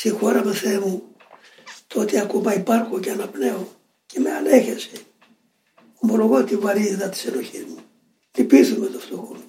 Συγχώρα με Θεέ μου το ότι ακόμα υπάρχω και αναπνέω και με ανέχεσαι. Ομολογώ τη βαρύδα της ενοχής μου. Λυπήθουμε το φτωχό μου.